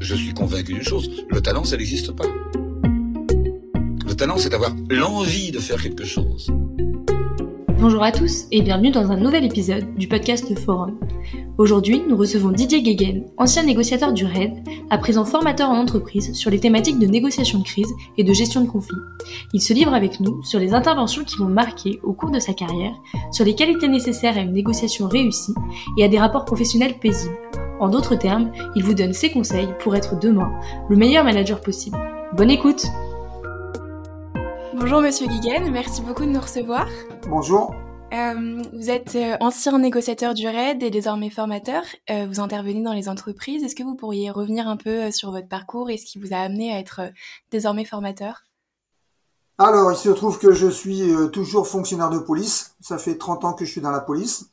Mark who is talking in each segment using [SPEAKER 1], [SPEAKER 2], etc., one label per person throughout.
[SPEAKER 1] Je suis convaincu d'une chose, le talent, ça n'existe pas. Le talent, c'est d'avoir l'envie de faire quelque chose.
[SPEAKER 2] Bonjour à tous et bienvenue dans un nouvel épisode du podcast Forum. Aujourd'hui, nous recevons Didier Guéguen, ancien négociateur du RAID, à présent formateur en entreprise sur les thématiques de négociation de crise et de gestion de conflits. Il se livre avec nous sur les interventions qui l'ont marqué au cours de sa carrière, sur les qualités nécessaires à une négociation réussie et à des rapports professionnels paisibles. En d'autres termes, il vous donne ses conseils pour être demain le meilleur manager possible. Bonne écoute Bonjour Monsieur Guiguen, merci beaucoup de nous recevoir.
[SPEAKER 3] Bonjour.
[SPEAKER 2] Euh, vous êtes euh, ancien négociateur du RAID et désormais formateur. Euh, vous intervenez dans les entreprises. Est-ce que vous pourriez revenir un peu sur votre parcours et ce qui vous a amené à être désormais formateur?
[SPEAKER 3] Alors, il se trouve que je suis toujours fonctionnaire de police. Ça fait 30 ans que je suis dans la police.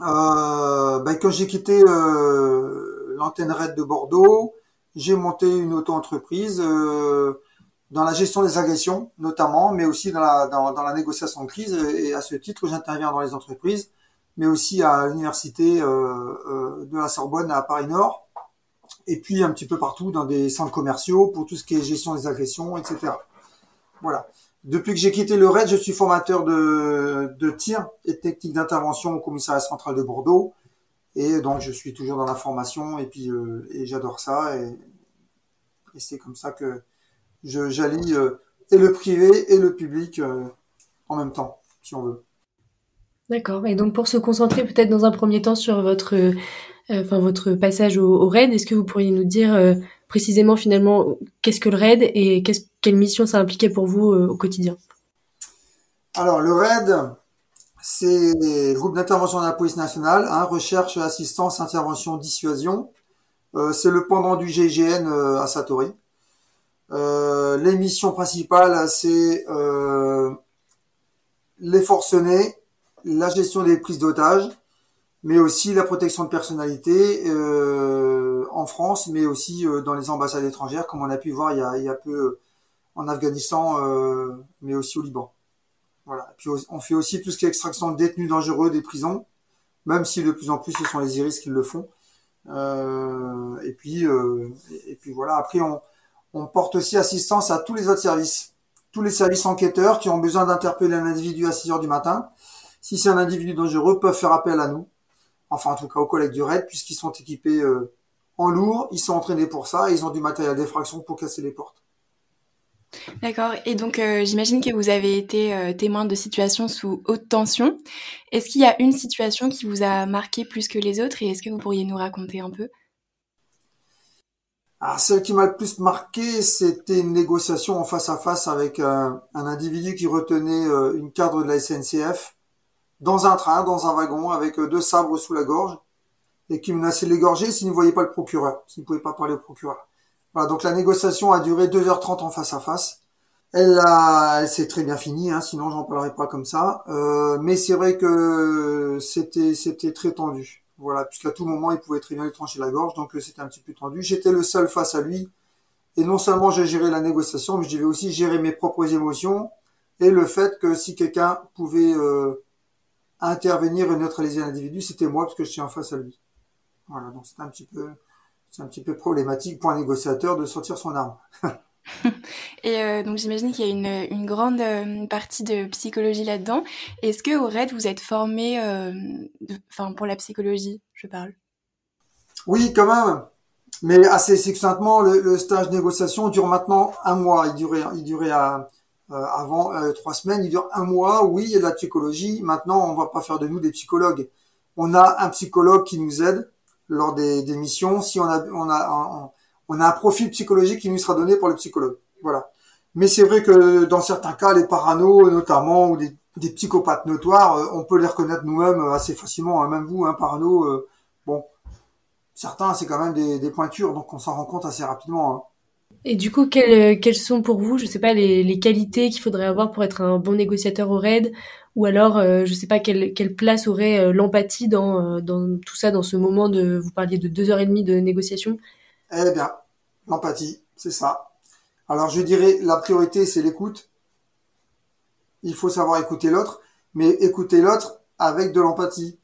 [SPEAKER 3] Euh, ben, quand j'ai quitté euh, l'antenne RAID de Bordeaux, j'ai monté une auto-entreprise euh, dans la gestion des agressions notamment, mais aussi dans la, dans, dans la négociation de crise. Et à ce titre, j'interviens dans les entreprises, mais aussi à l'université euh, de la Sorbonne à Paris Nord, et puis un petit peu partout dans des centres commerciaux pour tout ce qui est gestion des agressions, etc. Voilà. Depuis que j'ai quitté le RAID, je suis formateur de, tir et technique d'intervention au commissariat central de Bordeaux. Et donc, je suis toujours dans la formation et puis euh, et j'adore ça. Et, c'est comme ça que je j'allie euh, et le privé et le public euh, en même temps, si on veut.
[SPEAKER 2] D'accord. Et donc, pour se concentrer peut-être dans un premier temps sur votre, enfin votre passage au, au RAID, est-ce que vous pourriez nous dire précisément finalement qu'est-ce que le RAID et quelle mission ça impliquait pour vous euh, au quotidien?
[SPEAKER 3] Alors le RAID, c'est le groupe d'intervention de la police nationale, hein, recherche, assistance, intervention, dissuasion. Euh, c'est le pendant du GIGN euh, à Satori. les missions principales, c'est les forcenés, la gestion des prises d'otages, mais aussi la protection de personnalité en France, mais aussi dans les ambassades étrangères, comme on a pu voir il y a, il y a peu en Afghanistan, euh, mais aussi au Liban. Voilà. Puis on fait aussi tout ce qui est extraction de détenus dangereux des prisons, même si de plus en plus ce sont les iris qui le font. et puis et puis voilà. Après on, on porte aussi assistance à tous les autres services, tous les services enquêteurs qui ont besoin d'interpeller un individu à 6 heures du matin. Si c'est un individu dangereux, peuvent faire appel à nous enfin en tout cas aux collègues du RAID, puisqu'ils sont équipés euh, en lourd, ils sont entraînés pour ça, et ils ont du matériel d'effraction pour casser les portes.
[SPEAKER 2] D'accord. Et donc, euh, j'imagine que vous avez été euh, témoin de situations sous haute tension. Est-ce qu'il y a une situation qui vous a marqué plus que les autres et est-ce que vous pourriez nous raconter un peu?
[SPEAKER 3] Ah, Celle qui m'a le plus marqué, c'était une négociation en face à face avec un individu qui retenait une cadre de la SNCF dans un train, dans un wagon, avec euh, deux sabres sous la gorge, et qui menaçait de l'égorger s'il ne voyait pas le procureur, s'il ne pouvait pas parler au procureur. Voilà, donc la négociation a duré 2h30 en face à face. Elle, a, elle s'est très bien finie, hein, sinon j'en parlerai pas comme ça. Euh, mais c'est vrai que c'était c'était très tendu. Voilà, puisqu'à tout moment il pouvait très bien lui trancher la gorge, donc euh, c'était un petit peu tendu. J'étais le seul face à lui, et non seulement j'ai géré la négociation, mais je devais aussi gérer mes propres émotions et le fait que si quelqu'un pouvait euh, intervenir et neutraliser l'individu, c'était moi parce que je suis en face à lui. Voilà, donc c'est un petit peu, c'est un petit peu problématique pour un négociateur de sortir son arme.
[SPEAKER 2] et euh, donc j'imagine qu'il y a une, une grande euh, partie de psychologie là-dedans. Est-ce que au RAID vous êtes formé, euh, enfin pour la psychologie, je parle?
[SPEAKER 3] Oui, quand même. Mais assez succinctement, le, le stage négociation dure maintenant un mois. Il durait, il durait à avant trois semaines, il dure un mois. Oui, il y a de la psychologie. Maintenant, on va pas faire de nous des psychologues. On a un psychologue qui nous aide lors des, des missions. Si on a, on a, on, a un profil psychologique qui nous sera donné par le psychologue. Voilà. Mais c'est vrai que dans certains cas, les paranos notamment ou des, des psychopathes notoires, euh, on peut les reconnaître nous-mêmes assez facilement. Hein. Même vous, un hein, parano, bon, certains c'est quand même des, des, pointures, donc on s'en rend compte assez rapidement. Hein.
[SPEAKER 2] Et du coup, quelles, quelles sont pour vous, je sais pas, les, les qualités qu'il faudrait avoir pour être un bon négociateur au RAID? Ou alors, euh, je sais pas, quelle, place aurait euh, l'empathie dans, euh, dans tout ça, dans ce moment de, vous parliez de deux heures et demie de négociation?
[SPEAKER 3] Eh bien, l'empathie, c'est ça. Alors, je dirais, la priorité, c'est l'écoute. Il faut savoir écouter l'autre, mais écouter l'autre avec de l'empathie.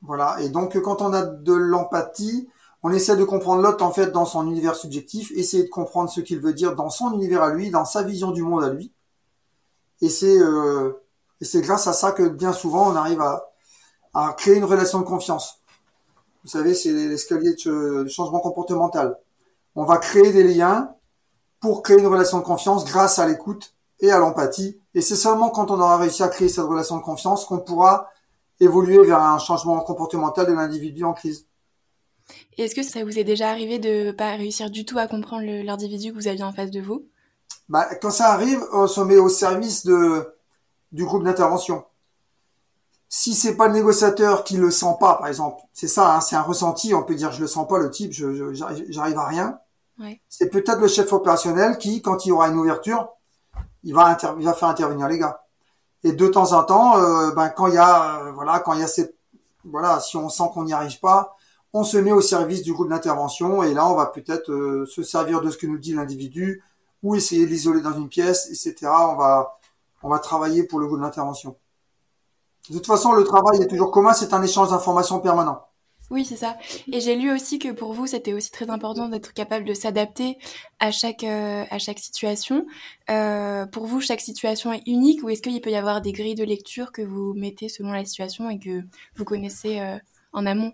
[SPEAKER 3] Voilà. Et donc, quand on a de l'empathie, On essaie de comprendre l'autre en fait dans son univers subjectif, essayer de comprendre ce qu'il veut dire dans son univers à lui, dans sa vision du monde à lui. Et c'est euh, et c'est grâce à ça que bien souvent on arrive à, à créer une relation de confiance. Vous savez, c'est l'escalier de changement comportemental. On va créer des liens pour créer une relation de confiance grâce à l'écoute et à l'empathie. Et c'est seulement quand on aura réussi à créer cette relation de confiance qu'on pourra évoluer vers un changement comportemental de l'individu en crise.
[SPEAKER 2] Est-ce que ça vous est déjà arrivé de pas réussir du tout à comprendre l'individu que vous aviez en face de vous?
[SPEAKER 3] Bah, Quand ça arrive, on se met au service de, du groupe d'intervention. Si c'est pas le négociateur qui le sent pas, par exemple, c'est ça, hein, c'est un ressenti, on peut dire je le sens pas le type, je, j'arrive à rien. Ouais. C'est peut-être le chef opérationnel qui, quand il aura une ouverture, il va, il va faire intervenir les gars. Et de temps en temps, euh, ben, quand il y a, euh, voilà, quand il y a cette, voilà, si on sent qu'on n'y arrive pas, on se met au service du groupe d'intervention et là, on va peut-être euh, se servir de ce que nous dit l'individu ou essayer de l'isoler dans une pièce, etc. On va, on va travailler pour le groupe d'intervention. De toute façon, le travail est toujours commun, c'est un échange d'informations permanent.
[SPEAKER 2] Oui, c'est ça. Et j'ai lu aussi que pour vous, c'était aussi très important d'être capable de s'adapter à chaque euh, à chaque situation. Euh, pour vous, chaque situation est unique ou est-ce qu'il peut y avoir des grilles de lecture que vous mettez selon la situation et que vous connaissez euh, en amont?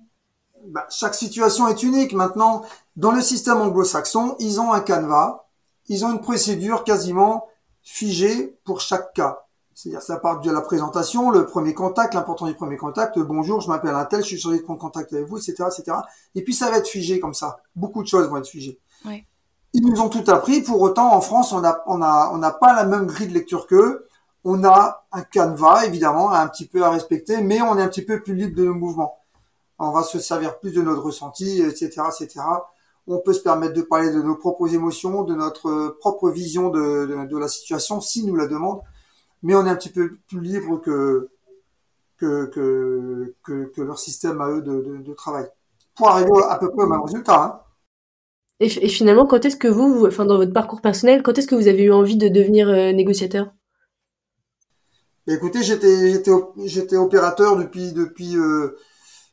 [SPEAKER 3] Bah, Chaque situation est unique. Maintenant, dans le système anglo-saxon, ils ont un canevas, ils ont une procédure quasiment figée pour chaque cas. C'est-à-dire, ça part de la présentation, le premier contact, l'important du premier contact. Bonjour, je m'appelle un tel, je suis chargé de prendre contact avec vous, etc., etc. Et puis, ça va être figé comme ça. Beaucoup de choses vont être figées. Ils nous ont tout appris. Pour autant, en France, on n'a on a, on a pas la même grille de lecture qu'eux. On a un canevas, évidemment, un petit peu à respecter, mais on est un petit peu plus libre de nos mouvements. On va se servir plus de notre ressenti, etc., etc. On peut se permettre de parler de nos propres émotions, de notre propre vision de, de, de la situation, si nous la demande mais on est un petit peu plus libre que que, que, que, leur système à eux de, de, travail. Pour arriver à peu près au même résultat. Hein.
[SPEAKER 2] Et, finalement, quand est-ce que vous, enfin dans votre parcours personnel, quand est-ce que vous avez eu envie de devenir euh, négociateur?
[SPEAKER 3] Écoutez, j'étais j'étais j'étais opérateur depuis depuis euh,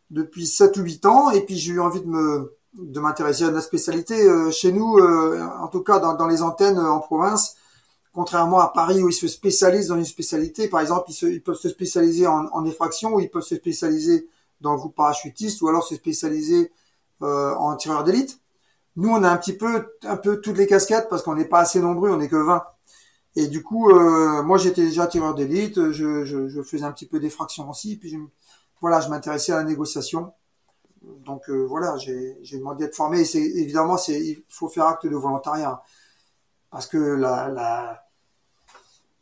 [SPEAKER 3] depuis 7 ou 8 ans et puis j'ai eu envie de me de m'intéresser à la spécialité euh, chez nous en tout cas dans, dans les antennes en province contrairement à Paris où ils se spécialisent dans une spécialité. Par exemple, ils, peuvent se spécialiser en, effraction ou ils peuvent se spécialiser dans le groupe parachutiste ou alors se spécialiser euh, en tireur d'élite. Nous, on a un petit peu, un peu toutes les casquettes parce qu'on n'est pas assez nombreux, on n'est que 20. Et du coup, euh, moi, j'étais déjà tireur d'élite, je, je, faisais un petit peu d'effraction aussi, puis je, voilà, je m'intéressais à la négociation. Donc euh, voilà, j'ai demandé d'être formé. Et c'est évidemment, c'est il faut faire acte de volontariat parce que la, la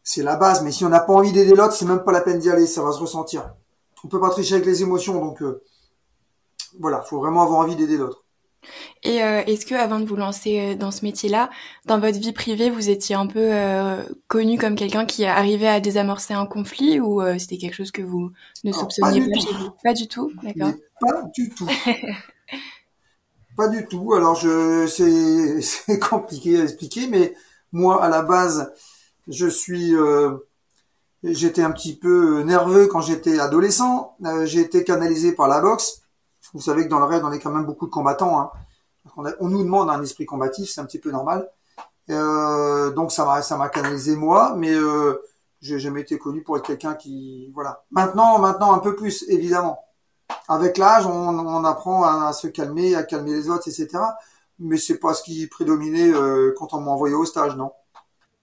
[SPEAKER 3] c'est la base. Mais si on n'a pas envie d'aider l'autre, c'est même pas la peine d'y aller, ça va se ressentir. On peut pas tricher avec les émotions, donc euh, voilà, faut vraiment avoir envie d'aider l'autre.
[SPEAKER 2] Et euh, est-ce que avant de vous lancer euh, dans ce métier-là, dans votre vie privée, vous étiez un peu connu comme quelqu'un qui arrivait à désamorcer un conflit ou c'était quelque chose que vous ne soupçonniez pas, vous? Pas du tout, d'accord.
[SPEAKER 3] Pas du tout. Pas du tout. Alors je c'est compliqué à expliquer, mais moi à la base, je suis euh, j'étais un petit peu nerveux quand j'étais adolescent. Euh, j'ai été canalisé par la boxe. Vous savez que dans le raid, on est quand même beaucoup de combattants. Hein. On, nous demande un esprit combatif, c'est un petit peu normal. Euh, donc ça m'a ça m'a canalisé moi, mais euh, j'ai jamais été connu pour être quelqu'un qui voilà. Maintenant maintenant un peu plus évidemment avec l'âge, on, apprend à, se calmer, à calmer les autres, etc. Mais c'est pas ce qui prédominait euh, quand on m'a envoyé au stage, non.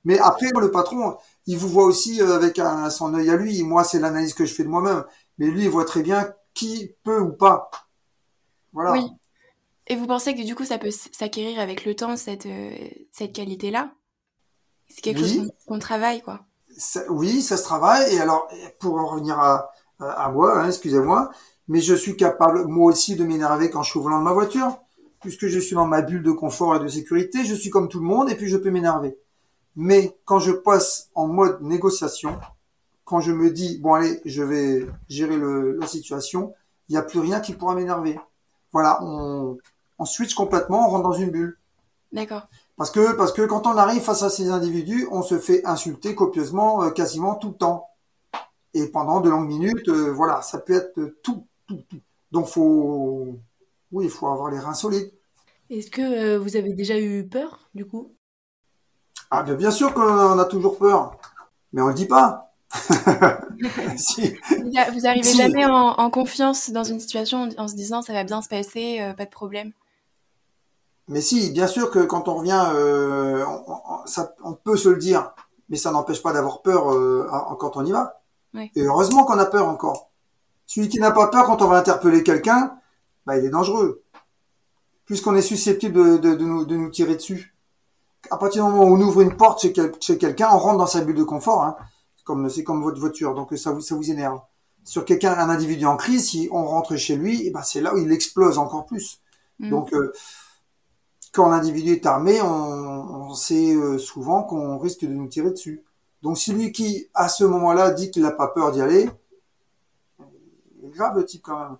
[SPEAKER 3] Mais après, le patron, il vous voit aussi euh, avec un, son œil à lui. Moi, c'est l'analyse que je fais de moi-même. Mais lui, il voit très bien qui peut ou pas.
[SPEAKER 2] Voilà. Oui. Et vous pensez que du coup, ça peut s'acquérir avec le temps, cette, euh, cette qualité-là? C'est quelque chose qu'on travaille, quoi.
[SPEAKER 3] oui, ça se travaille. Et alors, pour en revenir à, à, moi, hein, excusez-moi, mais je suis capable moi aussi de m'énerver quand je suis au volant de ma voiture, puisque je suis dans ma bulle de confort et de sécurité, je suis comme tout le monde et puis je peux m'énerver. Mais quand je passe en mode négociation, quand je me dis bon allez, je vais gérer le, la situation, il n'y a plus rien qui pourra m'énerver. Voilà, on, on switch complètement, on rentre dans une bulle.
[SPEAKER 2] D'accord.
[SPEAKER 3] Parce que parce que quand on arrive face à ces individus, on se fait insulter copieusement, euh, quasiment tout le temps. Et pendant de longues minutes, euh, voilà, ça peut être tout, donc faut Oui, il faut avoir les reins solides.
[SPEAKER 2] Est-ce que euh, vous avez déjà eu peur, du coup?
[SPEAKER 3] Ah, bien, bien sûr qu'on a toujours peur, mais on le dit pas.
[SPEAKER 4] si. Vous arrivez si. jamais en, en, confiance dans une situation en se disant ça va bien se passer, euh, pas de problème?
[SPEAKER 3] Mais si, bien sûr que quand on revient, euh, on, ça, on, peut se le dire, mais ça n'empêche pas d'avoir peur euh, quand on y va.
[SPEAKER 4] Oui.
[SPEAKER 3] Et heureusement qu'on a peur encore. Celui qui n'a pas peur quand on va interpeller quelqu'un, bah, il est dangereux. Puisqu'on est susceptible de, de, de, nous, de nous tirer dessus. À partir du moment où on ouvre une porte chez, quel, chez quelqu'un, on rentre dans sa bulle de confort. Hein comme c'est comme votre voiture, donc ça vous ça vous énerve. Sur quelqu'un, un individu en crise, si on rentre chez lui, et ben c'est là où il explose encore plus.
[SPEAKER 4] Mm.
[SPEAKER 3] Donc euh, quand l'individu est armé, on, on sait euh, souvent qu'on risque de nous tirer dessus. Donc celui qui à ce moment-là dit qu'il n'a pas peur d'y aller, grave le type quand même.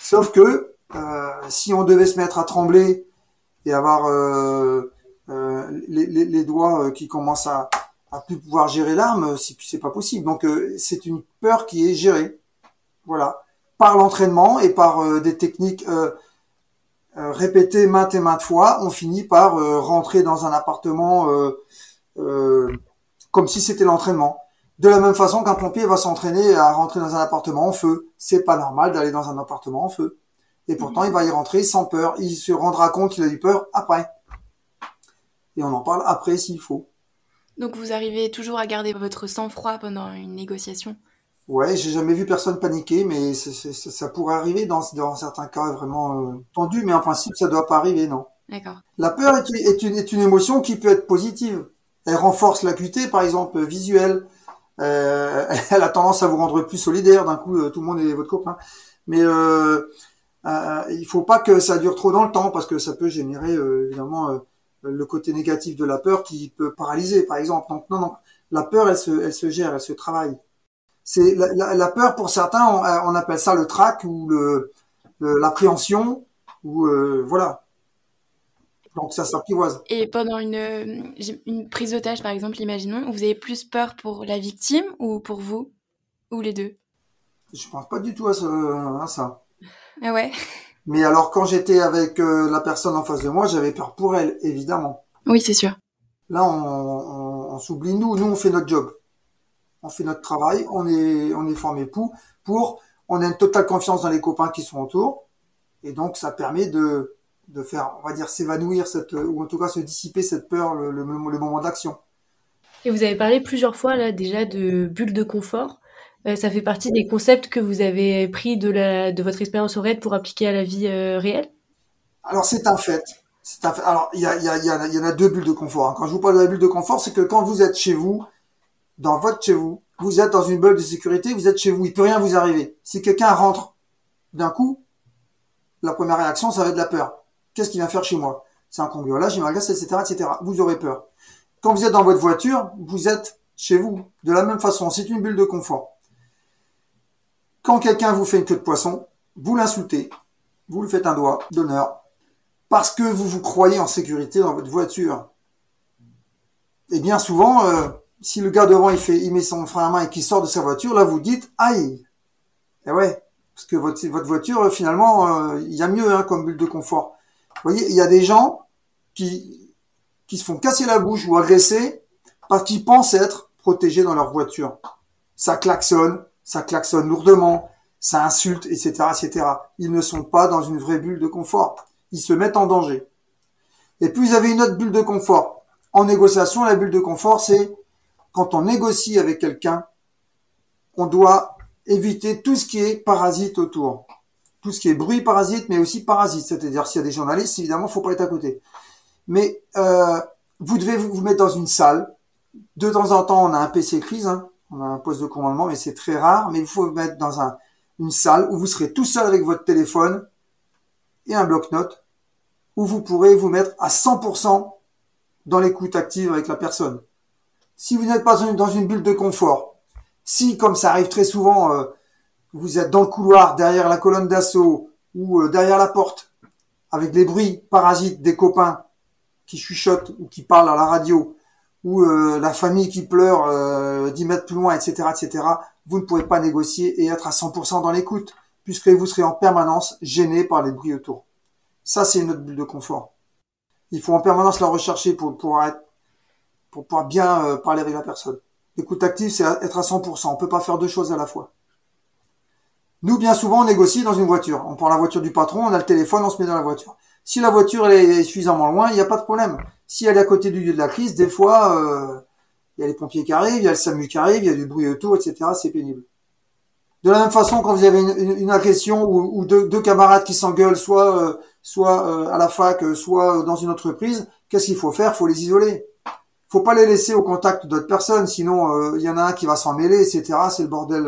[SPEAKER 3] Sauf que euh, si on devait se mettre à trembler et avoir euh, les, les, doigts qui commencent à, à plus pouvoir gérer l'arme, c'est pas possible. Donc euh, c'est une peur qui est gérée, voilà, par l'entraînement et par euh, des techniques euh, répétées maintes et maintes fois, on finit par rentrer dans un appartement comme si c'était l'entraînement. De la même façon qu'un pompier va s'entraîner à rentrer dans un appartement en feu, c'est pas normal d'aller dans un appartement en feu. Et pourtant, il va y rentrer sans peur. Il se rendra compte qu'il a eu peur après. Et on en parle après s'il faut.
[SPEAKER 4] Donc vous arrivez toujours à garder votre sang-froid pendant une négociation?
[SPEAKER 3] Ouais, j'ai jamais vu personne paniquer, mais c est, c est, ça pourrait arriver dans, dans certains cas vraiment euh, tendus, mais en principe ça doit pas arriver, non.
[SPEAKER 4] D'accord.
[SPEAKER 3] La peur est, est, une, est une émotion qui peut être positive. Elle renforce l'acuité, par exemple, visuelle. Euh, elle a tendance à vous rendre plus solidaire. D'un coup, euh, tout le monde est votre copain. Mais euh, il faut pas que ça dure trop dans le temps, parce que ça peut générer évidemment le côté négatif de la peur qui peut paralyser, par exemple. Donc non, non, la peur, elle se, elle se gère, elle se travaille. C'est la, peur pour certains, on, on, appelle ça le trac ou le l'appréhension ou euh, voilà. Donc ça s'apprivoise.
[SPEAKER 4] Et pendant une, une prise d'otage, par exemple, imaginons, vous avez plus peur pour la victime ou pour vous ou les deux?
[SPEAKER 3] Je pense pas du tout à, ce, à ça.
[SPEAKER 4] Ah ouais?
[SPEAKER 3] Mais alors, quand j'étais avec euh, la personne en face de moi, j'avais peur pour elle, évidemment.
[SPEAKER 4] Oui, c'est sûr.
[SPEAKER 3] Là, on, on, on s'oublie nous. Nous, on fait notre job. On fait notre travail. On est, on est formé pour, pour. On a une totale confiance dans les copains qui sont autour. Et donc, ça permet de, de faire, on va dire, s'évanouir cette, ou en tout cas se dissiper cette peur, le, le, le moment d'action.
[SPEAKER 2] Et vous avez parlé plusieurs fois là déjà de bulle de confort. Euh, ça fait partie des concepts que vous avez pris de, la, de votre expérience au RAID pour appliquer à la vie euh, réelle?
[SPEAKER 3] Alors c'est un fait. C'est un fait. Alors il y, a, y, a, y, a, y en a deux bulles de confort. Hein. Quand je vous parle de la bulle de confort, c'est que quand vous êtes chez vous, dans votre chez vous, vous êtes dans une bulle de sécurité, vous êtes chez vous, il peut rien vous arriver. Si quelqu'un rentre d'un coup, la première réaction, ça va être de la peur. Qu'est-ce qu'il vient faire chez moi? C'est un cambriolage, il m'agace, etc., etc. Vous aurez peur. Quand vous êtes dans votre voiture, vous êtes chez vous. De la même façon, c'est une bulle de confort. Quand quelqu'un vous fait une queue de poisson, vous l'insultez, vous lui faites un doigt d'honneur, parce que vous vous croyez en sécurité dans votre voiture. Et bien souvent, euh, si le gars devant il fait, il met son frein à main et qu'il sort de sa voiture, là vous dites aïe. Et ouais, parce que votre, votre voiture, finalement, euh, il y a mieux hein, comme bulle de confort. Vous voyez, il y a des gens qui se font casser la bouche ou agresser parce qu'ils pensent être protégés dans leur voiture. Ça klaxonne, ça klaxonne lourdement, ça insulte, etc., etc. Ils ne sont pas dans une vraie bulle de confort. Ils se mettent en danger. Et puis vous avez une autre bulle de confort. En négociation, la bulle de confort, c'est quand on négocie avec quelqu'un, on doit éviter tout ce qui est parasite autour. Tout ce qui est bruit parasite, mais aussi parasite. C'est-à-dire, s'il y a des journalistes, évidemment, faut pas être à côté. Mais euh, vous devez vous mettre dans une salle. De temps en temps, on a un PC crise, hein, on a un poste de commandement, mais c'est très rare. Mais il faut vous mettre dans un, une salle où vous serez tout seul avec votre téléphone et un bloc-notes, où vous pourrez vous mettre à 100% dans l'écoute active avec la personne. Si vous n'êtes pas dans une bulle de confort, si, comme ça arrive très souvent, euh, vous êtes dans le couloir, derrière la colonne d'assaut ou euh, derrière la porte, avec les bruits parasites des copains qui chuchotent ou qui parlent à la radio, ou euh, la famille qui pleure euh, 10 mètres plus loin, etc., etc., vous ne pourrez pas négocier et être à 100% dans l'écoute, puisque vous serez en permanence gêné par les bruits autour. Ça, c'est une autre bulle de confort. Il faut en permanence la rechercher pour pouvoir être, pour bien euh, parler avec la personne. L'écoute active, c'est être à 100%. On peut pas faire deux choses à la fois. Nous, bien souvent, on négocie dans une voiture. On prend la voiture du patron, on a le téléphone, on se met dans la voiture. Si la voiture est suffisamment loin, il n'y a pas de problème. Si elle est à côté du lieu de la crise, des fois, euh, il y a les pompiers qui arrivent, il y a le SAMU qui arrive, il y a du bruit autour, etc. C'est pénible. De la même façon, quand vous avez une, agression ou, deux, camarades qui s'engueulent, soit euh, soit euh, à la fac, soit dans une entreprise, qu'est-ce qu'il faut faire? Il faut les isoler. Faut pas les laisser au contact d'autres personnes, sinon il y en a un qui va s'en mêler, etc. C'est le bordel.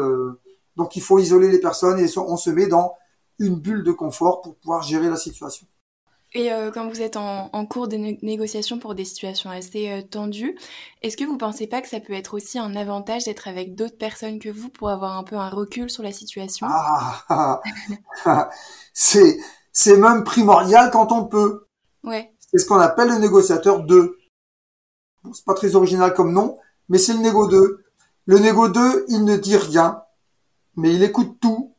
[SPEAKER 3] Donc il faut isoler les personnes et on se met dans une bulle de confort pour pouvoir gérer la situation.
[SPEAKER 4] Et euh, quand vous êtes en, cours de négociation pour des situations assez euh, tendues, est-ce que vous pensez pas que ça peut être aussi un avantage d'être avec d'autres personnes que vous pour avoir un peu un recul sur la situation?
[SPEAKER 3] Ah, c'est c'est même primordial quand on peut.
[SPEAKER 4] Ouais.
[SPEAKER 3] C'est ce qu'on appelle le négociateur 2. Bon, c'est pas très original comme nom, mais c'est le négo 2. Le négo 2, il ne dit rien, mais il écoute tout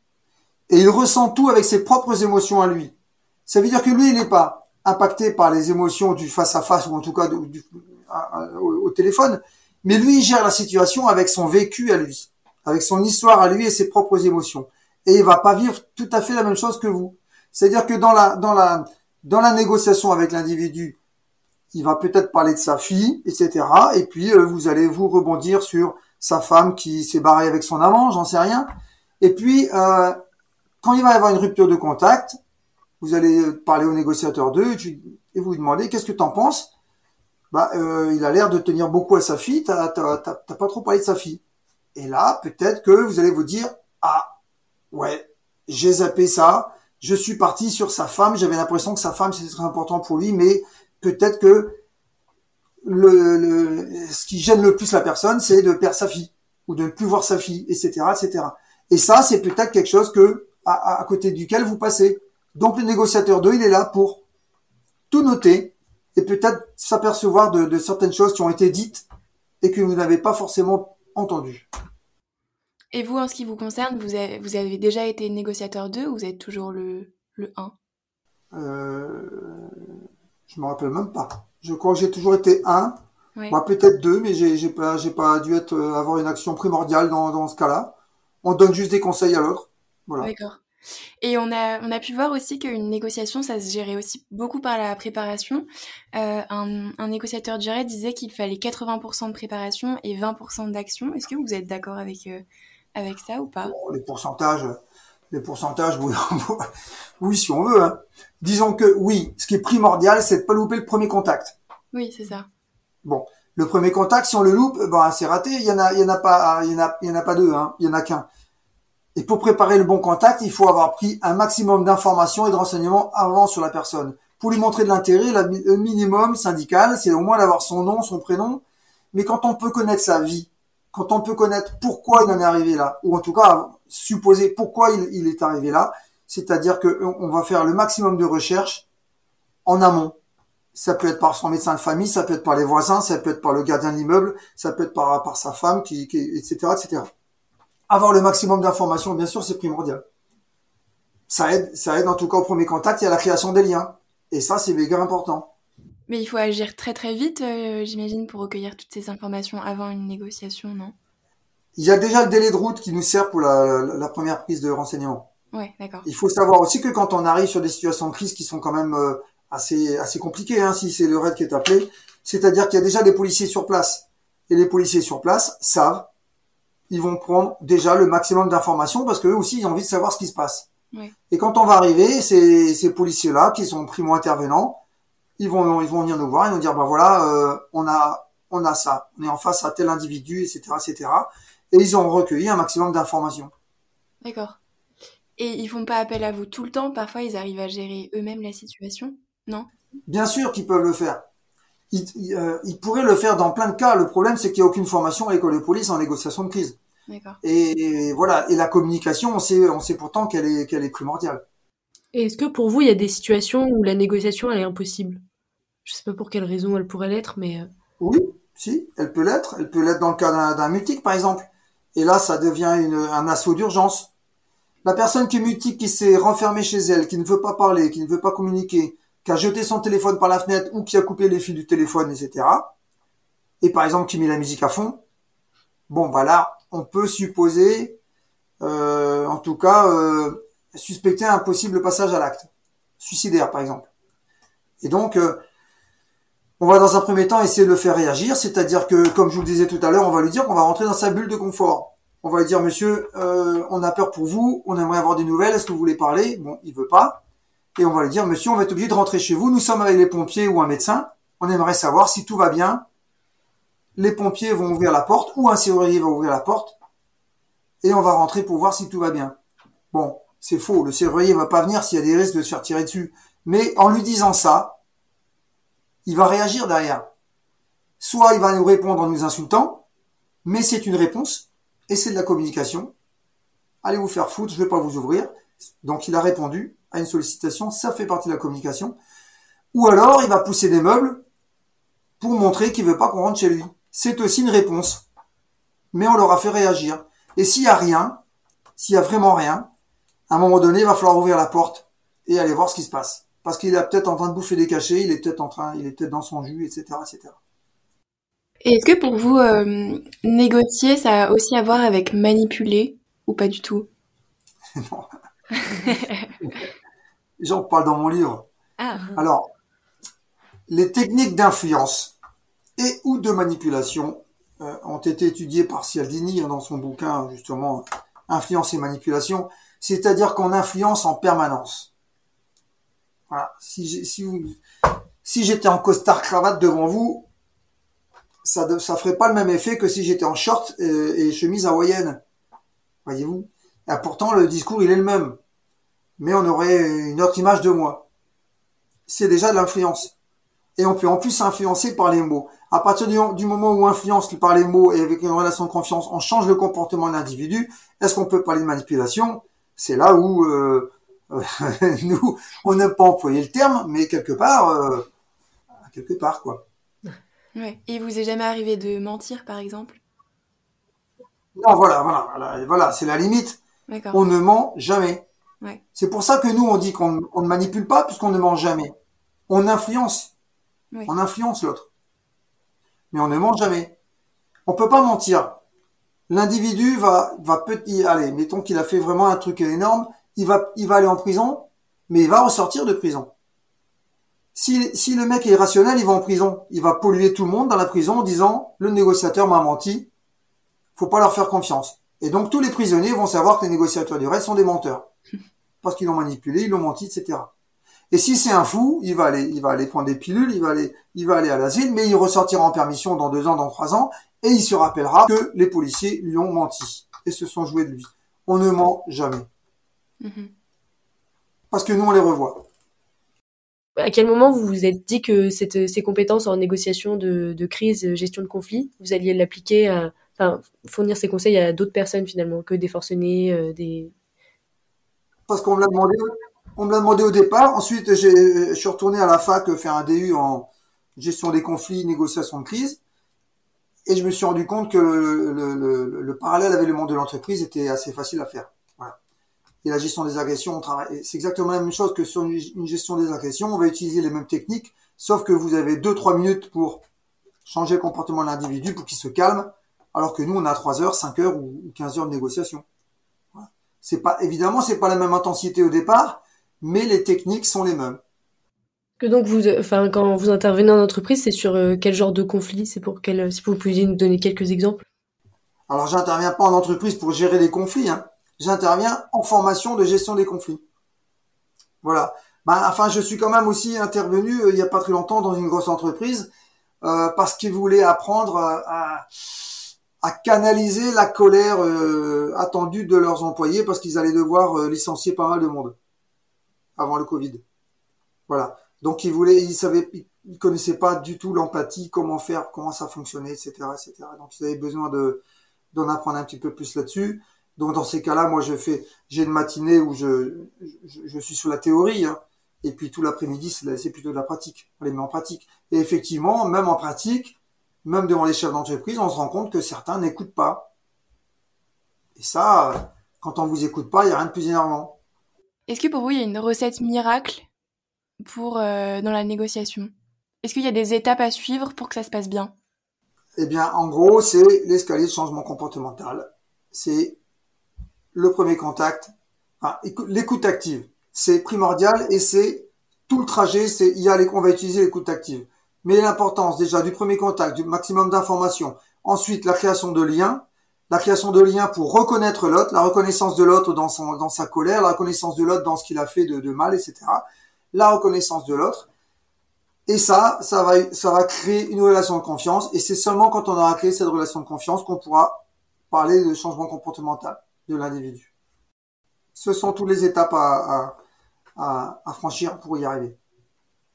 [SPEAKER 3] et il ressent tout avec ses propres émotions à lui. Ça veut dire que lui, il n'est pas impacté par les émotions du face à face ou en tout cas au, téléphone, mais lui, il gère la situation avec son vécu à lui, avec son histoire à lui et ses propres émotions. Et il va pas vivre tout à fait la même chose que vous. C'est-à-dire que dans la négociation avec l'individu, il va peut-être parler de sa fille, etc. Et puis euh, vous allez vous rebondir sur sa femme qui s'est barrée avec son amant, j'en sais rien. Et puis euh, quand il va y avoir une rupture de contact, vous allez parler au négociateur 2 et vous lui demandez qu'est-ce que tu en penses? Bah, euh, il a l'air de tenir beaucoup à sa fille, t'as pas trop parlé de sa fille. Et là, peut-être que vous allez vous dire, ah, ouais, j'ai zappé ça, je suis parti sur sa femme, j'avais l'impression que sa femme c'était très important pour lui, mais peut-être que le, le, ce qui gêne le plus la personne, c'est de perdre sa fille, ou de ne plus voir sa fille, etc., etc. Et ça, c'est peut-être quelque chose que, à, à côté duquel vous passez. Donc le négociateur 2, il est là pour tout noter et peut-être s'apercevoir de, certaines choses qui ont été dites et que vous n'avez pas forcément entendues.
[SPEAKER 4] Et vous, en ce qui vous concerne, vous avez, vous avez déjà été négociateur 2 ou vous êtes toujours le, le 1
[SPEAKER 3] euh, Je me rappelle même pas. Je crois que j'ai toujours été 1. Moi, peut-être 2, mais j'ai pas, pas dû être, euh, avoir une action primordiale dans, dans ce cas-là. On donne juste des conseils à l'autre. Voilà.
[SPEAKER 4] D'accord. Et on a, on a pu voir aussi qu'une négociation, ça se gérait aussi beaucoup par la préparation. Euh, un, un, négociateur du RAID disait qu'il fallait 80% de préparation et 20% d'action. Est-ce que vous êtes d'accord avec, euh, avec ça ou pas?
[SPEAKER 3] Les pourcentages, les pourcentages, oui, oui si on veut. Hein. Disons que oui, ce qui est primordial, c'est de pas louper le premier contact.
[SPEAKER 4] Oui, c'est ça.
[SPEAKER 3] Bon, le premier contact, si on le loupe, ben c'est raté. Il y en a, il y en a pas, il y en a, pas deux, hein. Il y en a qu'un. Et pour préparer le bon contact, il faut avoir pris un maximum d'informations et de renseignements avant sur la personne. Pour lui montrer de l'intérêt, le minimum syndical, c'est au moins d'avoir son nom, son prénom. Mais quand on peut connaître sa vie, quand on peut connaître pourquoi il en est arrivé là, ou en tout cas supposer pourquoi il, est arrivé là, c'est-à-dire qu'on va faire le maximum de recherches en amont. Ça peut être par son médecin de famille, ça peut être par les voisins, ça peut être par le gardien de l'immeuble, ça peut être par, par sa femme, qui, qui, etc., etc avoir le maximum d'informations, bien sûr, c'est primordial. Ça aide, ça aide en tout cas au premier contact et à la création des liens. Et ça, c'est méga important.
[SPEAKER 4] Mais il faut agir très très vite, euh, j'imagine, pour recueillir toutes ces informations avant une négociation, non?
[SPEAKER 3] Il y a déjà le délai de route qui nous sert pour la, première prise de renseignement.
[SPEAKER 4] Ouais, d'accord.
[SPEAKER 3] Il faut savoir aussi que quand on arrive sur des situations de crise qui sont quand même euh, assez assez compliquées, hein, si c'est le raid qui est appelé, c'est-à-dire qu'il y a déjà des policiers sur place. Et les policiers sur place savent ils vont prendre déjà le maximum d'informations parce qu'eux aussi, ils ont envie de savoir ce qui se passe. Et quand on va arriver, ces, ces policiers-là, qui sont primo-intervenants, ils vont, ils vont venir nous voir et nous dire, bah voilà, euh, on a, on a ça, on est en face à tel individu, etc., etc. Et ils ont recueilli un maximum d'informations.
[SPEAKER 4] D'accord. Et ils font pas appel à vous tout le temps? Parfois, ils arrivent à gérer eux-mêmes la situation, non
[SPEAKER 3] Bien sûr qu'ils peuvent le faire. Ils, euh, ils, pourraient le faire dans plein de cas. Le problème, c'est qu'il n'y a aucune formation à l'école de police en négociation de crise. Et, voilà. Et la communication, on sait, on sait pourtant qu'elle est, qu'elle est primordiale.
[SPEAKER 2] Et est-ce que pour vous, il y a des situations où la négociation, elle est impossible? Je sais pas pour quelle raison elle pourrait l'être, mais... Euh,
[SPEAKER 3] oui, si, elle peut l'être. Elle peut l'être dans le cas d'un mutique, par exemple. Et là, ça devient une, un assaut d'urgence. La personne qui est mutique, qui s'est renfermée chez elle, qui ne veut pas parler, qui ne veut pas communiquer, qui a jeté son téléphone par la fenêtre ou qui a coupé les fils du téléphone, etc., et par exemple qui met la musique à fond, bon, bah là, on peut supposer, euh, en tout cas, euh, suspecter un possible passage à l'acte, suicidaire par exemple. Et donc, euh, on va dans un premier temps essayer de le faire réagir, c'est-à-dire que, comme je vous le disais tout à l'heure, on va lui dire qu'on va rentrer dans sa bulle de confort. On va lui dire, monsieur, on a peur pour vous, on aimerait avoir des nouvelles, est-ce que vous voulez parler? Bon, il veut pas. Et on va lui dire, monsieur, on va être obligé de rentrer chez vous, nous sommes avec les pompiers ou un médecin, on aimerait savoir si tout va bien. Les pompiers vont ouvrir la porte, ou un serrurier va ouvrir la porte, et on va rentrer pour voir si tout va bien. Bon, c'est faux, le serrurier va pas venir s'il y a des risques de se faire tirer dessus. Mais en lui disant ça, il va réagir derrière. Soit il va nous répondre en nous insultant, mais c'est une réponse, et c'est de la communication. Allez vous faire foutre, je vais pas vous ouvrir. Donc il a répondu à une sollicitation, ça fait partie de la communication. Ou alors il va pousser des meubles pour montrer qu'il veut pas qu'on rentre chez lui. C'est aussi une réponse. Mais on leur a fait réagir. Et s'il y a rien, s'il y a vraiment rien, à un moment donné, il va falloir ouvrir la porte et aller voir ce qui se passe. Parce qu'il est peut-être en train de bouffer des cachets, il est peut-être en train, il est peut-être dans son jus, etc., etc.
[SPEAKER 4] Et est-ce que pour vous, euh, négocier, ça a aussi à voir avec manipuler ou pas du tout?
[SPEAKER 3] Non. J'en parle dans mon livre.
[SPEAKER 4] Ah.
[SPEAKER 3] Alors, les techniques d'influence et ou de manipulation euh, ont été étudiées par Cialdini hein, dans son bouquin justement Influence et manipulation, c'est-à-dire qu'on influence en permanence. Voilà. Si j'ai- si vous- si j'étais en costard cravate devant vous, ça ne ferait pas le même effet que si j'étais en short et, et chemise hawaïenne. Voyez-vous? Et Pourtant, le discours, il est le même. Mais on aurait une autre image de moi. C'est déjà de l'influence. Et on peut en plus influencer par les mots. À partir du, moment où on influence par les mots et avec une relation de confiance, on change le comportement de l'individu. Est-ce qu'on peut parler de manipulation? C'est là où euh, nous, on n'aime pas employer le terme, mais quelque part, euh, quelque part quoi.
[SPEAKER 4] Ouais. Et il vous est jamais arrivé de mentir, par exemple?
[SPEAKER 3] Non, voilà, voilà, voilà, voilà, c'est la limite. On ne ment jamais.
[SPEAKER 4] Ouais.
[SPEAKER 3] C'est pour ça que nous, on dit qu'on on ne manipule pas puisqu'on ne ment jamais. On influence.
[SPEAKER 4] Oui.
[SPEAKER 3] On influence l'autre. Mais on ne ment jamais. On peut pas mentir. L'individu va, va petit, allez, mettons qu'il a fait vraiment un truc énorme, il va, il va aller en prison, mais il va ressortir de prison. Si, si le mec est irrationnel, il va en prison. Il va polluer tout le monde dans la prison en disant, le négociateur m'a menti, faut pas leur faire confiance. Et donc tous les prisonniers vont savoir que les négociateurs du reste sont des menteurs. Parce qu'ils l'ont manipulé, ils l'ont menti, etc. Et si c'est un fou, il va aller, il va aller prendre des pilules, il va aller, il va aller à l'asile, mais il ressortira en permission dans deux ans, dans trois ans, et il se rappellera que les policiers lui ont menti et se sont joués de lui. On ne ment jamais.
[SPEAKER 4] Mhm.
[SPEAKER 3] Parce que nous, on les revoit.
[SPEAKER 2] À quel moment vous vous êtes dit que cette, ces compétences en négociation de, de crise, gestion de conflit, vous alliez l'appliquer à, enfin, fournir ces conseils à d'autres personnes finalement, que des forcenés, euh, des...
[SPEAKER 3] Parce qu'on me l'a demandé, on l'a demandé au départ. Ensuite, je suis retourné à la fac faire un DU en gestion des conflits, négociation de crise. Et je me suis rendu compte que le, le- le- le parallèle avec le monde de l'entreprise était assez facile à faire. Et la gestion des agressions, on travaille. C'est exactement la même chose que sur une, gestion des agressions. On va utiliser les mêmes techniques, sauf que vous avez 2-3 minutes pour changer le comportement de l'individu pour qu'il se calme, alors que nous, on a 3 heures, 5 heures ou ou 15 heures de négociation. C'est pas, évidemment, c'est pas la même intensité au départ, mais les techniques sont les mêmes.
[SPEAKER 2] Que donc vous, euh, enfin, quand vous intervenez en entreprise, c'est sur euh, quel genre de conflit? C'est pour quel, si vous pouviez nous donner quelques exemples
[SPEAKER 3] Alors, j'interviens pas en entreprise pour gérer les conflits, hein. J'interviens en formation de gestion des conflits. Voilà. Ben, enfin, je suis quand même aussi intervenu euh, il y a pas très longtemps dans une grosse entreprise euh, parce qu'ils voulaient apprendre à, à- à canaliser la colère euh, attendue de leurs employés parce qu'ils allaient devoir euh, licencier pas mal de monde avant le Covid. Voilà. Donc ils voulaient, ils savaient, ils connaissaient pas du tout l'empathie, comment faire, comment ça fonctionnait, etc., etc. Donc ils avaient besoin de d'en apprendre un petit peu plus là-dessus. Donc dans ces cas-là, moi je fais, j'ai une matinée où je, je, suis sur la théorie, hein, et puis tout l'après-midi c'est, plutôt de la pratique. On les en pratique. Et effectivement, même en pratique, même devant les chefs d'entreprise, on se rend compte que certains n'écoutent pas. Et ça, euh, quand on vous écoute pas, il y a rien de plus énervant.
[SPEAKER 4] Est-ce que pour vous, il y a une recette miracle pour dans la négociation? Est-ce qu'il y a des étapes à suivre pour que ça se passe bien?
[SPEAKER 3] Eh bien, en gros, c'est l'escalier de changement comportemental. C'est le premier contact, enfin, l'écoute active. C'est primordial et c'est tout le trajet, c'est il y a les, on va utiliser l'écoute active. Mais l'importance déjà du premier contact, du maximum d'informations, ensuite la création de liens, la création de liens pour reconnaître l'autre, la reconnaissance de l'autre dans son dans sa colère, la reconnaissance de l'autre dans ce qu'il a fait de, de mal, etc. La reconnaissance de l'autre. Et ça, ça va, ça va créer une relation de confiance. Et c'est seulement quand on aura créé cette relation de confiance qu'on pourra parler de changement comportemental de l'individu. Ce sont toutes les étapes à, à, à, franchir pour y arriver.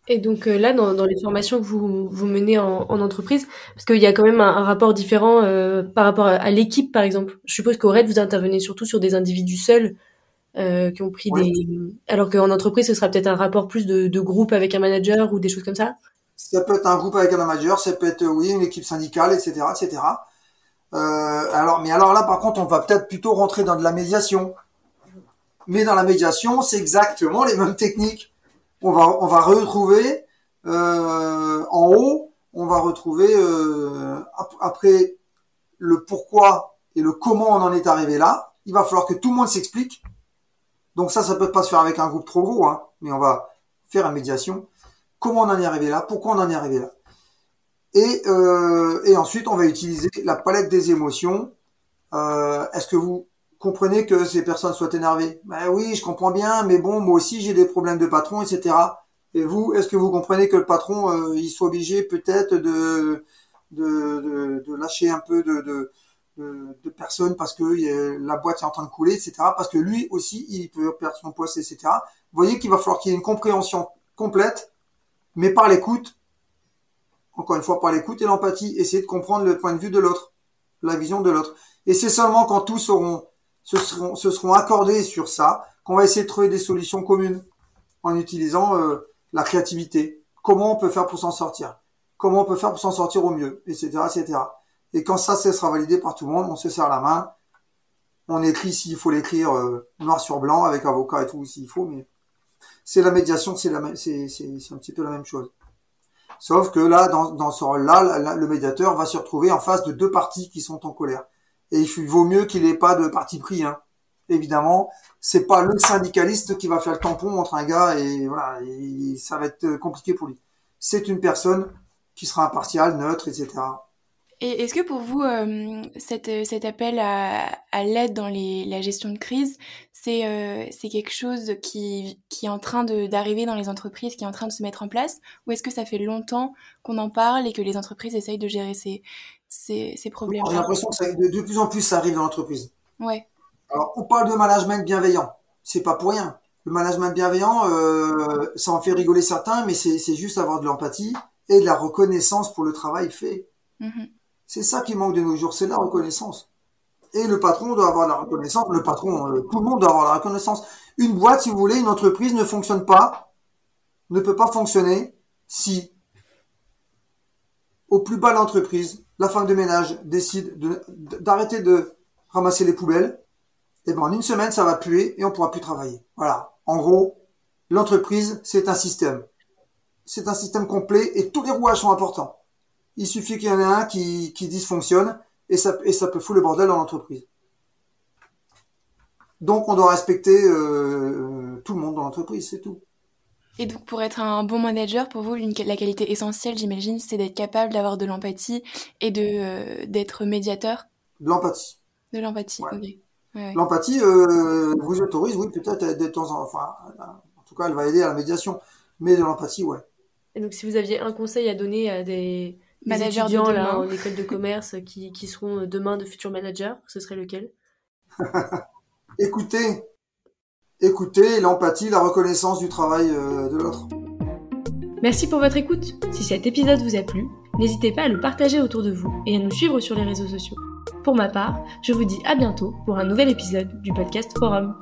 [SPEAKER 2] Et donc euh, là, dans, dans, les formations que vous, vous menez en, en entreprise, parce qu'il y a quand même un, rapport différent euh, par rapport à, l'équipe, par exemple. Je suppose qu'au RAID, vous intervenez surtout sur des individus seuls euh, qui ont pris des... Alors qu'en entreprise, ce sera peut-être un rapport plus de, de, groupe avec un manager ou des choses comme ça?
[SPEAKER 3] Ça peut être un groupe avec un manager, ça peut être, oui, une équipe syndicale, etc., etc. Euh, alors, mais alors là, par contre, on va peut-être plutôt rentrer dans de la médiation. Mais dans la médiation, c'est exactement les mêmes techniques. On va, on va retrouver euh, en haut, on va retrouver euh, après le pourquoi et le comment on en est arrivé là. Il va falloir que tout le monde s'explique. Donc ça, ça peut pas se faire avec un groupe trop gros, hein, mais on va faire une médiation. Comment on en est arrivé là? Pourquoi on en est arrivé là? Et, euh, ensuite, on va utiliser la palette des émotions. Est-ce que vous comprenez que ces personnes soient énervées Ben oui, je comprends bien, mais bon, moi aussi j'ai des problèmes de patron, etc. Et vous, est-ce que vous comprenez que le patron, euh, il soit obligé peut-être de, de, de, lâcher un peu de, de, de, personnes parce que la boîte est en train de couler, etc. Parce que lui aussi, il peut perdre son poste, etc. Vous voyez qu'il va falloir qu'il y ait une compréhension complète, mais par l'écoute, encore une fois, par l'écoute et l'empathie, essayer de comprendre le point de vue de l'autre, la vision de l'autre. Et c'est seulement quand tous seront, se seront, se seront accordés sur ça qu'on va essayer de trouver des solutions communes en utilisant euh, la créativité. Comment on peut faire pour s'en sortir? Comment on peut faire pour s'en sortir au mieux Etc. etc. Et quand ça, ça sera validé par tout le monde, on se serre la main, on écrit s'il faut l'écrire euh, noir sur blanc avec avocat et tout s'il faut, mais c'est la médiation, c'est c'est, c'est un petit peu la même chose. Sauf que là, dans, dans ce rôle-là, le médiateur va se retrouver en face de deux parties qui sont en colère. Et il vaut mieux qu'il n'ait pas de parti pris. Hein. Évidemment, c'est pas le syndicaliste qui va faire le tampon entre un gars et voilà, ça va être compliqué pour lui. C'est une personne qui sera impartiale, neutre, etc.
[SPEAKER 4] Et est-ce que pour vous, euh, cet, cet appel à, l'aide dans la gestion de crise, c'est euh, c'est quelque chose qui, qui est en train d'arriver dans les entreprises, qui est en train de se mettre en place Ou est-ce que ça fait longtemps qu'on en parle et que les entreprises essayent de gérer ces, ces, ces problèmes
[SPEAKER 3] J'ai l'impression que ça, de, de, plus en plus ça arrive dans l'entreprise.
[SPEAKER 4] Ouais.
[SPEAKER 3] Alors, on parle de management bienveillant. C'est pas pour rien. Le management bienveillant, euh, ça en fait rigoler certains, mais c'est juste avoir de l'empathie et de la reconnaissance pour le travail fait. Mm c'est ça qui manque de nos jours, c'est la reconnaissance. Et le patron doit avoir la reconnaissance, le patron, euh, tout le monde doit avoir la reconnaissance. Une boîte, si vous voulez, une entreprise ne fonctionne pas, ne peut pas fonctionner si, au plus bas l'entreprise, la femme de ménage décide d'arrêter de, ramasser les poubelles, et ben en une semaine, ça va puer et on pourra plus travailler. Voilà. En gros, l'entreprise, c'est un système. C'est un système complet et tous les rouages sont importants. Il suffit qu'il y en ait un qui, dysfonctionne et ça, et ça peut foutre le bordel dans l'entreprise. Donc on doit respecter euh, tout le monde dans l'entreprise, c'est tout.
[SPEAKER 4] Et donc pour être un bon manager, pour vous, la qualité essentielle, j'imagine, c'est d'être capable d'avoir de l'empathie et de euh, d'être médiateur.
[SPEAKER 3] De l'empathie.
[SPEAKER 4] De l'empathie. ok.
[SPEAKER 3] Ouais, L'empathie euh, vous autorise, oui, peut-être de temps en enfin, en tout cas, elle va aider à la médiation, mais de l'empathie, ouais.
[SPEAKER 2] Et donc, si vous aviez un conseil à donner à des, managers étudiants là, en école de commerce qui, qui seront demain de futurs managers, ce serait lequel?
[SPEAKER 3] Écoutez, écoutez l'empathie, la reconnaissance du travail euh, de l'autre.
[SPEAKER 2] Merci pour votre écoute. Si cet épisode vous a plu, n'hésitez pas à le partager autour de vous et à nous suivre sur les réseaux sociaux. Pour ma part, je vous dis à bientôt pour un nouvel épisode du podcast Forum.